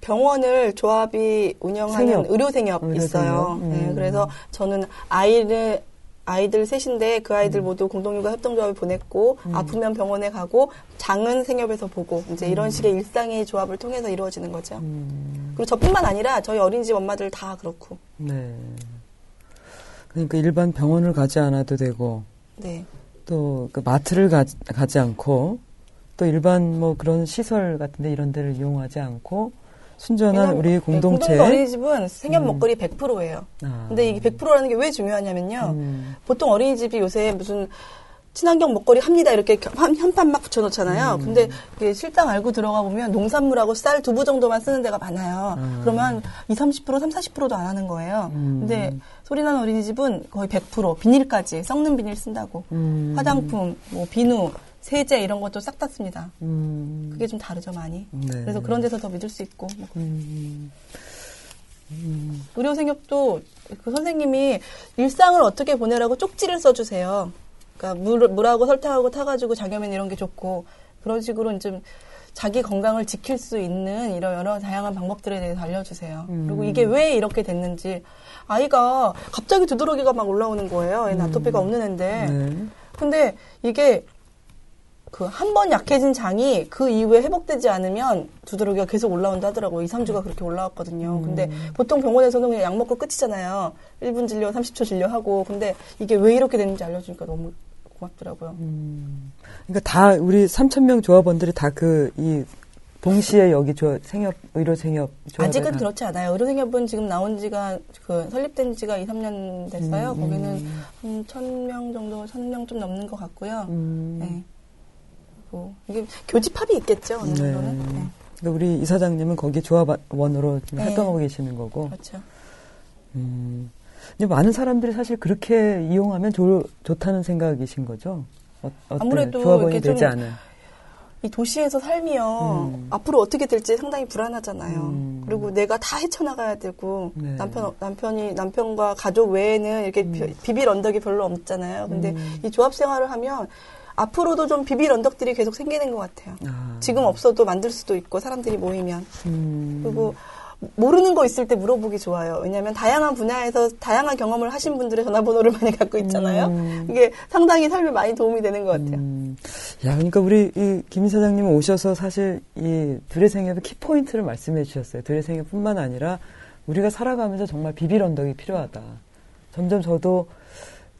병원을 조합이 운영하는 생협. 의료 생협 의료 있어요. 생협. 음. 네, 그래서 저는 아이를 아이들 셋인데 그 음. 아이들 모두 공동육아 협동조합에 보냈고 아프면 병원에 가고 장은 생협에서 보고 이제 이런 식의 일상의 조합을 통해서 이루어지는 거죠. 음. 그리고 저뿐만 아니라 저희 어린이집 엄마들 다 그렇고. 네. 그러니까 일반 병원을 가지 않아도 되고 네. 또 그 마트를 가, 가지 않고 또 일반 뭐 그런 시설 같은데 이런 데를 이용하지 않고 순전한 우리 네, 공동체 공동구 어린이집은 생협 음. 먹거리 100%예요. 아. 근데 이게 100%라는 게 왜 중요하냐면요. 음. 보통 어린이집이 요새 무슨 친환경 먹거리 합니다 이렇게 한, 현판 막 붙여놓잖아요. 음. 근데 이게 실당 알고 들어가 보면 농산물하고 쌀 두부 정도만 쓰는 데가 많아요. 음. 그러면 2, 30%, 3, 40%도 안 하는 거예요. 음. 근데 소리나는 어린이집은 거의 100% 비닐까지 썩는 비닐 쓴다고 음. 화장품, 뭐 비누, 세제 이런 것도 싹 다 씁니다. 음. 그게 좀 다르죠 많이. 네. 그래서 그런 데서 더 믿을 수 있고 뭐 음. 의료 생협도 그 선생님이 일상을 어떻게 보내라고 쪽지를 써주세요. 그러니까 물, 물하고 설탕하고 타가지고 장염엔 이런 게 좋고 그런 식으로 좀 자기 건강을 지킬 수 있는 이런 여러 다양한 방법들에 대해서 알려주세요. 음. 그리고 이게 왜 이렇게 됐는지 아이가 갑자기 두드러기가 막 올라오는 거예요. 애는 아토피가 없는 애인데. 네. 근데 이게 그 한 번 약해진 장이 그 이후에 회복되지 않으면 두드러기가 계속 올라온다 하더라고요. 2, 3주가 그렇게 올라왔거든요. 근데 보통 병원에서는 그냥 약 먹고 끝이잖아요. 1분 진료, 30초 진료하고. 근데 이게 왜 이렇게 됐는지 알려주니까 너무 고맙더라고요. 음. 그러니까 다 우리 3천 명 조합원들이 다 그 이 동시에 여기 조 생협 의료 생협 아직은 가- 그렇지 않아요. 의료 생협은 지금 나온 지가 그 설립된 지가 2, 3년 됐어요. 음, 거기는 음. 한 1000명 정도, 1000명 좀 넘는 것 같고요. 음. 네. 그리고 이게 교집합이 있겠죠. 어느 네. 정도는. 네. 그러니까 우리 이사장님은 거기 조합원으로 네. 활동하고 계시는 거고. 그렇죠. 음. 근데 많은 사람들이 사실 그렇게 이용하면 좋, 좋다는 생각이신 거죠? 어, 어때? 아무래도 조합원이 되지 않은. 이 도시에서 살면 음. 앞으로 어떻게 될지 상당히 불안하잖아요. 음. 그리고 내가 다 헤쳐나가야 되고 네. 남편 남편이 남편과 가족 외에는 이렇게 비- 비빌 언덕이 별로 없잖아요. 근데 음. 이 조합 생활을 하면 앞으로도 좀 비빌 언덕들이 계속 생기는 것 같아요. 아. 지금 없어도 만들 수도 있고 사람들이 모이면 음. 그리고 모르는 거 있을 때 물어보기 좋아요. 왜냐하면 다양한 분야에서 다양한 경험을 하신 분들의 전화번호를 많이 갖고 있잖아요. 음. 이게 상당히 삶에 많이 도움이 되는 것 같아요. 음. 야, 그러니까 우리 이김 이사장님 오셔서 사실 이 두레생협의 키포인트를 말씀해 주셨어요. 두레생협뿐만 아니라 우리가 살아가면서 정말 비빌 언덕이 필요하다. 점점 저도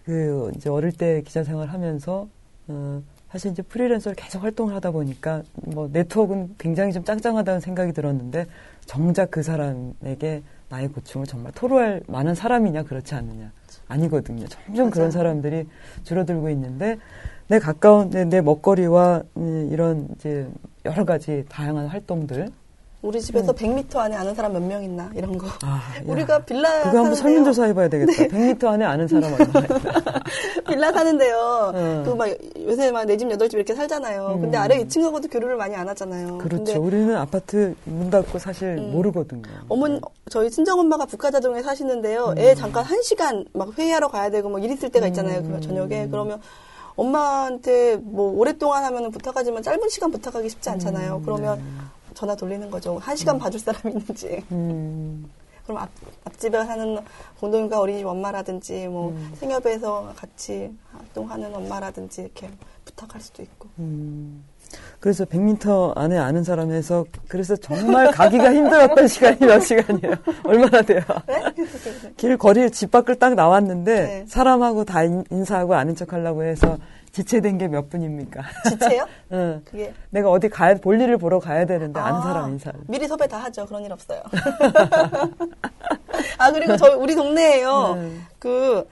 그 이제 어릴 때 기자 생활하면서 어, 사실 이제 프리랜서로 계속 활동을 하다 보니까 뭐 네트워크는 굉장히 좀 짱짱하다는 생각이 들었는데 정작 그 사람에게 나의 고충을 정말 토로할 만한 사람이냐 그렇지 않느냐 아니거든요. 점점 그런 맞아요. 사람들이 줄어들고 있는데 내 가까운 내, 내 먹거리와 음, 이런 이제 여러 가지 다양한 활동들 우리 집에서 100m 안에 아는 사람 몇 명 있나 이런 거. 아, 야. 우리가 빌라 그거 한번. 설문조사 해봐야 되겠다. 100m 안에 아는 사람 얼마나 있나. 빌라 사는데요. 어. 그막 요새 막내집 여덟 집 이렇게 살잖아요. 근데 음. 아래 2층하고도 교류를 많이 안 하잖아요. 그렇죠. 근데 우리는 아파트 문 닫고 사실 음. 모르거든요. 어머니 저희 친정 엄마가 북가자동에 사시는데요. 음. 애 잠깐 한 시간 막 회의하러 가야 되고 뭐일 있을 때가 있잖아요. 그 저녁에 그러면 엄마한테 뭐 오랫동안 하면은 부탁하지만 짧은 시간 부탁하기 쉽지 않잖아요. 음, 그러면 네. 전화 돌리는 거죠. 한 시간 봐줄 사람이 있는지. 음, 그럼 앞, 앞집에 사는 공동육아 어린이집 엄마라든지 뭐 음. 생협에서 같이 활동하는 엄마라든지 이렇게 부탁할 수도 있고. 음. 그래서 100m 안에 아는 사람에서 그래서 정말 가기가 힘들었던 시간이 몇 시간이에요. 얼마나 돼요? 길 거리 집 밖을 딱 나왔는데 네. 사람하고 다 인- 인사하고 아는 척 하려고 해서 지체된 게 몇 분입니까? 지체요? 응. 그게 내가 어디 가야 볼일을 보러 가야 되는데 아, 사람 인사를. 미리 섭외 다 하죠. 그런 일 없어요. 아 그리고 저희 우리 동네에요. 음. 그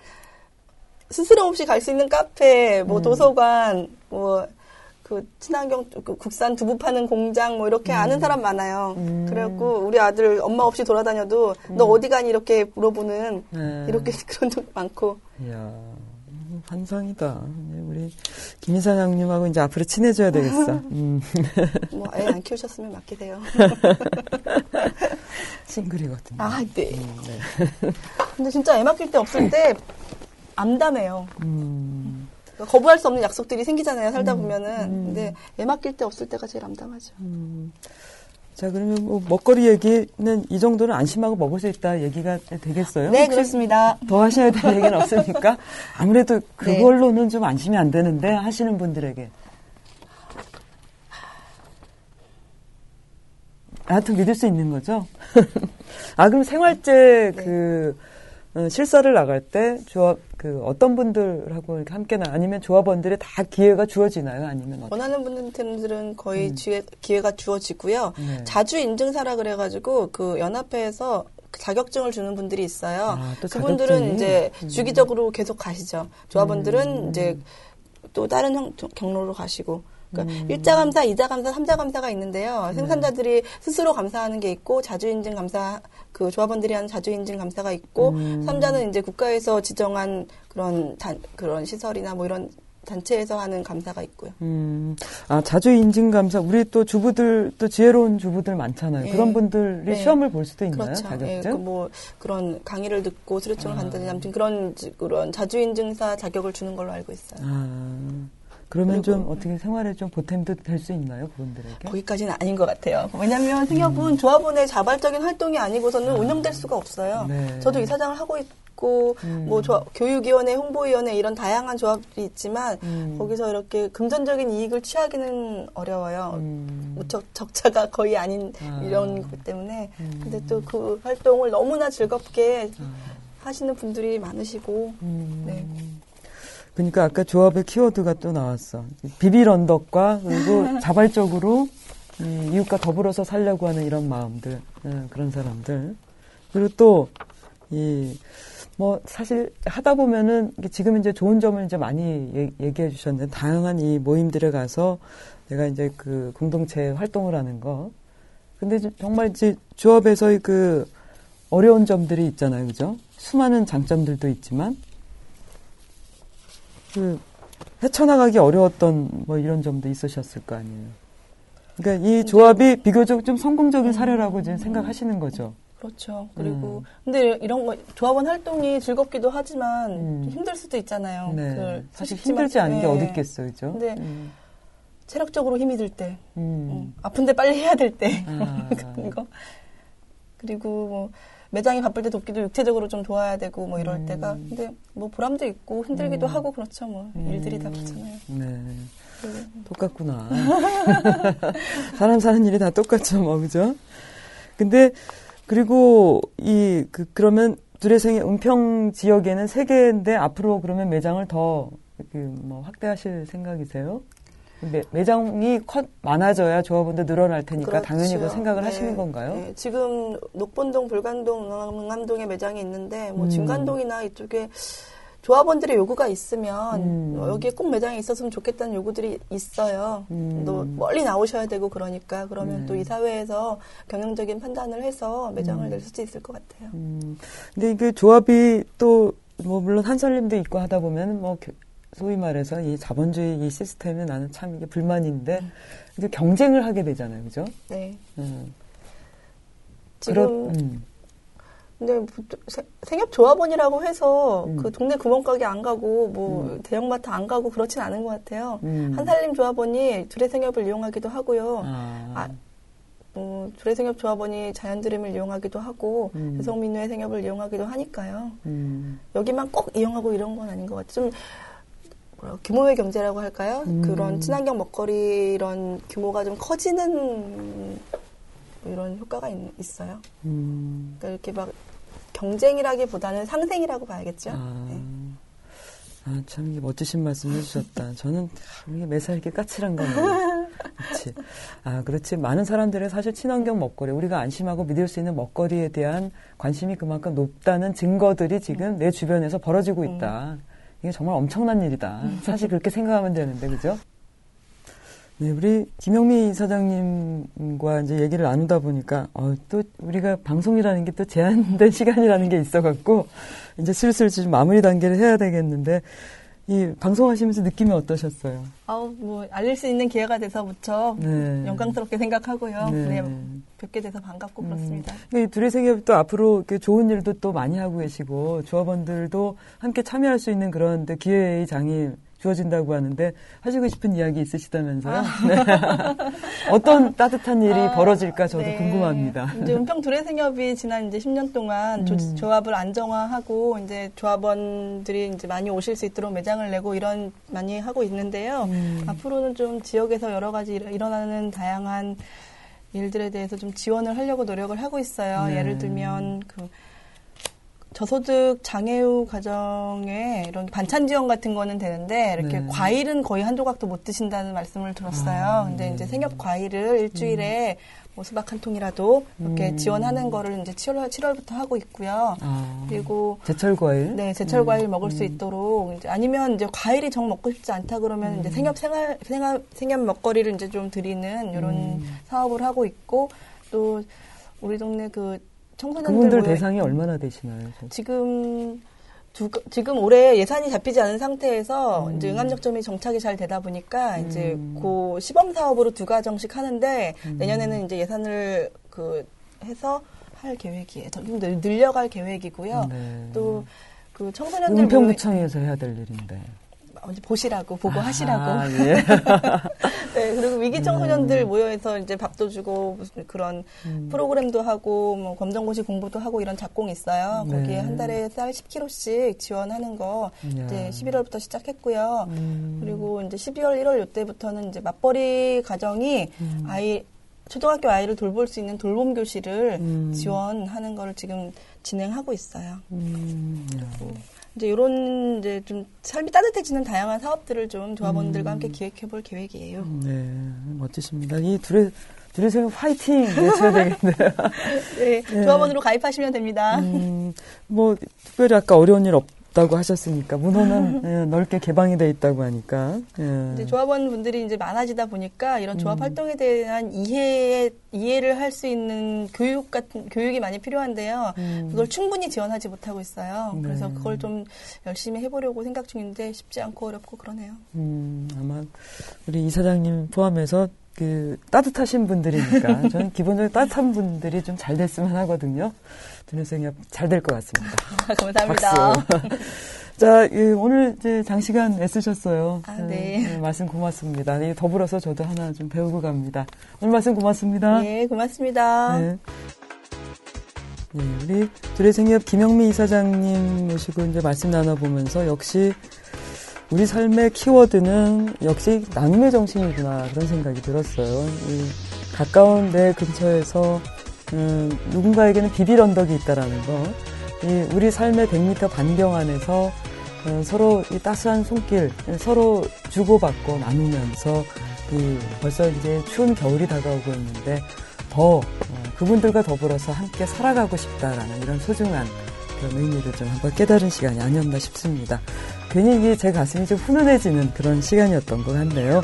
스스럼 없이 갈 수 있는 카페, 음. 뭐 도서관, 뭐 그 친환경 그 국산 두부 파는 공장 뭐 이렇게 아는 사람 많아요. 음. 그래갖고 우리 아들 엄마 없이 돌아다녀도 너 어디 가니 이렇게 물어보는 네. 이렇게 그런 적 많고 이야. 환상이다. 네, 우리 김 이사장님하고 이제 앞으로 친해져야 되겠어. 음. 뭐애 안 키우셨으면 맡기세요. 싱글이거든요. 아, 네. 음, 네. 근데 진짜 애 맡길 때 없을 때 암담해요. 음, 그러니까 거부할 수 없는 약속들이 생기잖아요. 살다 음, 보면은. 음. 근데 애 맡길 때 없을 때가 제일 암담하죠. 음. 자, 그러면 뭐 먹거리 얘기는 이 정도는 안심하고 먹을 수 있다 얘기가 되겠어요? 네, 그렇습니다. 더 하셔야 될 얘기는 없습니까? 아무래도 네. 그걸로는 좀 안심이 안 되는데 하시는 분들에게. 하여튼 믿을 수 있는 거죠? 아, 그럼 생활제 네. 그, 어, 실사를 나갈 때 조합, 그 어떤 분들하고 이렇게 함께 나, 아니면 조합원들이 다 기회가 주어지나요? 아니면 어떻게? 원하는 분들은 거의 기회, 기회가 주어지고요. 음. 네. 자주 인증사라 그래가지고 그 연합회에서 자격증을 주는 분들이 있어요. 아, 또 그분들은? 이제 음. 주기적으로 계속 가시죠. 조합원들은 음. 이제 또 다른 형- 경로로 가시고. 그러니까 음. 일자 감사, 이자 감사, 삼자 감사가 있는데요. 생산자들이 스스로 감사하는 게 있고 자주 인증 감사 그 조합원들이 하는 자주 인증 감사가 있고 음. 삼자는 이제 국가에서 지정한 그런 단, 그런 시설이나 뭐 이런 단체에서 하는 감사가 있고요. 음, 아, 자주 인증 감사. 우리 또 주부들, 또 지혜로운 주부들 많잖아요. 예. 그런 분들이 네. 시험을 볼 수도 있나요? 그렇죠. 자격증? 예, 그 뭐 그런 강의를 듣고 수료증을 아. 간다든지 아무튼 그런 지- 그런 자주 인증사 자격을 주는 걸로 알고 있어요. 아, 그러면 좀 어떻게 생활에 좀 보탬도 될 수 있나요, 그분들에게? 거기까지는 아닌 것 같아요. 왜냐하면 생협은 조합원의 자발적인 활동이 아니고서는 운영될 수가 없어요. 음. 네. 저도 이사장을 하고 있고 음. 뭐 조합, 교육위원회, 홍보위원회 이런 다양한 조합이 있지만 음. 거기서 이렇게 금전적인 이익을 취하기는 어려워요. 음. 무척 적자가 거의 아닌 아. 이런 것 때문에 음. 근데 또 그 활동을 너무나 즐겁게 아. 하시는 분들이 많으시고 음. 네. 그러니까 아까 조합의 키워드가 또 나왔어. 비빌 언덕과 그리고 자발적으로 이 이웃과 더불어서 살려고 하는 이런 마음들, 예, 그런 사람들. 그리고 또, 이, 뭐, 사실 하다 보면은 지금 이제 좋은 점을 이제 많이 얘- 얘기해 주셨는데, 다양한 이 모임들에 가서 내가 이제 그 공동체 활동을 하는 거. 근데 정말 이제 조합에서의 그 어려운 점들이 있잖아요. 그죠? 수많은 장점들도 있지만, 그 헤쳐나가기 어려웠던 뭐 이런 점도 있으셨을 거 아니에요. 그러니까 이 조합이 비교적 좀 성공적인 사례라고 지금 생각하시는 거죠. 그렇죠. 그리고 음. 근데 이런 거 조합원 활동이 즐겁기도 하지만 음. 좀 힘들 수도 있잖아요. 네. 그 사실 힘들지 않은 게 네. 어디 있겠어요, 그죠? 근데 음. 체력적으로 힘이 들 때, 음. 음, 아픈데 빨리 해야 될 때, 아. 그런 거. 그리고 뭐 매장이 바쁠 때 돕기도 육체적으로 좀 도와야 되고 뭐 이럴 음. 때가 근데 뭐 보람도 있고 힘들기도 음. 하고 그렇죠 뭐 일들이 다 그렇잖아요. 네. 그리고 똑같구나. 사람 사는 일이 다 똑같죠, 뭐, 그죠? 근데, 그리고, 이, 그, 그러면, 두레생의 은평 지역에는 세 개인데, 앞으로 그러면 매장을 더, 그, 뭐, 확대하실 생각이세요? 매, 매장이 커, 많아져야 조합원도 늘어날 테니까 당연히 그 그렇죠. 생각을 네. 하시는 건가요? 네. 지금 녹본동, 불관동, 응암동에 매장이 있는데 뭐 음. 진관동이나 이쪽에 조합원들의 요구가 있으면 음. 어, 여기에 꼭 매장이 있었으면 좋겠다는 요구들이 있어요. 음. 또 멀리 나오셔야 되고 그러니까 그러면 네. 또 이사회에서 경영적인 판단을 해서 매장을 음. 낼 수도 있을 것 같아요. 음, 근데 이게 조합이 또, 뭐, 물론 한살림도 있고 하다 보면, 뭐, 겨- 소위 말해서 이 자본주의 이 시스템에 나는 참 이게 불만인데, 음. 이제 경쟁을 하게 되잖아요. 그죠? 네. 음. 지금 그렇- 음. 근데 보통 세- 생협 조합원이라고 해서 음. 그 동네 구멍가게 안 가고 뭐 대형마트 안 가고 그렇진 않은 것 같아요. 음. 한살림 조합원이 두레생협을 이용하기도 하고요. 아, 아, 뭐 두레생협 조합원이 자연드림을 이용하기도 하고 음. 여성민우의 생협을 이용하기도 하니까요. 음. 여기만 꼭 이용하고 이런 건 아닌 것 같아요. 좀 뭐라 규모의 경제라고 할까요? 음. 그런 친환경 먹거리 이런 규모가 좀 커지는 뭐 이런 효과가 있, 있어요. 음. 그러니까 이렇게 막 경쟁이라기보다는 상생이라고 봐야겠죠. 아. 네. 아, 참, 멋지신 말씀 해주셨다. 저는, 참, 이게 매사 이렇게 까칠한 거네요. 그렇지. 아, 그렇지. 많은 사람들의 사실 친환경 먹거리, 우리가 안심하고 믿을 수 있는 먹거리에 대한 관심이 그만큼 높다는 증거들이 지금 내 주변에서 벌어지고 있다. 이게 정말 엄청난 일이다. 사실 그렇게 생각하면 되는데, 그죠? 네, 우리 김영미 사장님과 이제 얘기를 나누다 보니까, 어, 또 우리가 방송이라는 게 또 제한된 시간이라는 게 있어갖고, 이제 슬슬 좀 마무리 단계를 해야 되겠는데, 이 방송하시면서 느낌이 어떠셨어요? 아우 뭐 알릴 수 있는 기회가 돼서 무척 네. 영광스럽게 생각하고요. 네. 네. 뵙게 돼서 반갑고 그렇습니다. 이 둘의 생협도 앞으로 이렇게 좋은 일도 또 많이 하고 계시고 조합원들도 함께 참여할 수 있는 그런 기회의 장이 주어진다고 하는데 하시고 싶은 이야기 있으시다면서요? 네. 어떤 따뜻한 일이 아, 벌어질까 저도 네. 궁금합니다. 이제 은평 두레생협이 지난 이제 10년 동안 조, 음. 조합을 안정화하고 이제 조합원들이 이제 많이 오실 수 있도록 매장을 내고 이런 많이 하고 있는데요. 음. 앞으로는 좀 지역에서 여러 가지 일- 일어나는 다양한 일들에 대해서 좀 지원을 하려고 노력을 하고 있어요. 네. 예를 들면 그 저소득 장애우 가정에 이런 반찬 지원 같은 거는 되는데 이렇게 네. 과일은 거의 한 조각도 못 드신다는 말씀을 들었어요. 아, 근데 네. 이제 생협 과일을 일주일에 뭐 수박 한 통이라도 이렇게 음. 지원하는 거를 이제 7월 7월부터 하고 있고요. 아, 그리고 제철 과일? 네, 제철 음, 과일 먹을 수 음. 있도록 이제 아니면 이제 과일이 정 먹고 싶지 않다 그러면 음. 이제 생협 생활 생활 생협 먹거리를 이제 좀 드리는 이런 음. 사업을 하고 있고 또 우리 동네 그 청소년들 그분들 모여- 대상이 얼마나 되시나요? 저? 지금 두, 지금 올해 예산이 잡히지 않은 상태에서 음. 이제 응암역점이 정착이 잘 되다 보니까 이제 음. 그 시범 사업으로 두 가정씩 하는데 음. 내년에는 이제 예산을 그 해서 할 계획이에요. 좀 늘- 늘려갈 계획이고요. 네. 또그 청소년들 은평구청에서 해야 될 일인데. 보시라고 보고 하시라고. 아, 예. 네 그리고 위기 청소년들 모여서 이제 밥도 주고 무슨 그런 음. 프로그램도 하고 뭐 검정고시 공부도 하고 이런 작공이 있어요. 네. 거기에 한 달에 쌀 10kg씩 지원하는 거 야. 이제 11월부터 시작했고요. 음. 그리고 이제 12월, 1월 요때부터는 이제 맞벌이 가정이 음. 아이 초등학교 아이를 돌볼 수 있는 돌봄 교실을 음. 지원하는 거를 지금 진행하고 있어요. 음, 야. 이제 이런 이제 좀 삶이 따뜻해지는 다양한 사업들을 좀 조합원들과 음. 함께 기획해 볼 계획이에요. 네, 멋지십니다. 이 둘의, 둘의 생각 화이팅 외쳐야 되겠네요. 네, 조합원으로 가입하시면 됩니다. 음, 뭐, 특별히 아까 어려운 일 없 다고 하셨으니까, 문호는 예, 넓게 개방이 돼 있다고 하니까. 예. 이제 조합원 분들이 이제 많아지다 보니까 이런 조합 음. 활동에 대한 이해 이해를 할 수 있는 교육 같은 교육이 많이 필요한데요. 음. 그걸 충분히 지원하지 못하고 있어요. 네. 그래서 그걸 좀 열심히 해보려고 생각 중인데 쉽지 않고 어렵고 그러네요. 음, 아마 우리 이사장님 포함해서 그 따뜻하신 분들이니까 저는 기본적으로 따뜻한 분들이 좀 잘 됐으면 하거든요. 두뇌생협 잘될 것 같습니다. 감사합니다. 자, 예, 오늘 이제 장시간 애쓰셨어요. 아, 네. 예, 말씀 고맙습니다. 예, 더불어서 저도 하나 좀 배우고 갑니다. 오늘 말씀 고맙습니다. 네, 고맙습니다. 네. 네, 우리 두레생협 김영미 이사장님 모시고 이제 말씀 나눠보면서 역시 우리 삶의 키워드는 역시 나눔의 정신이구나 그런 생각이 들었어요. 이 가까운 내 근처에서 음, 누군가에게는 비빌 언덕이 있다라는 거. 이 우리 삶의 100m 반경 안에서 어, 서로 이 따스한 손길 서로 주고받고 나누면서 이 벌써 이제 추운 겨울이 다가오고 있는데 더 어, 그분들과 더불어서 함께 살아가고 싶다라는 이런 소중한 그런 의미를 좀 한번 깨달은 시간이 아니었나 싶습니다. 괜히 이게 제 가슴이 좀 훈훈해지는 그런 시간이었던 것 같네요.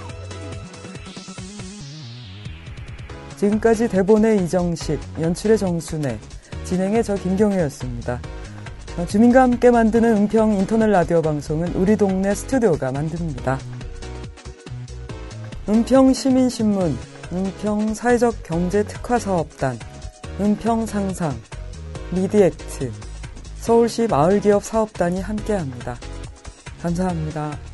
지금까지 대본의 이정식, 연출의 정순애, 진행의 저 김경혜였습니다. 어, 주민과 함께 만드는 은평 인터넷 라디오 방송은 우리 동네 스튜디오가 만듭니다. 은평 시민신문, 은평 사회적 경제 특화 사업단, 은평 상상, 미디액트, 서울시 마을기업 사업단이 함께합니다. 감사합니다.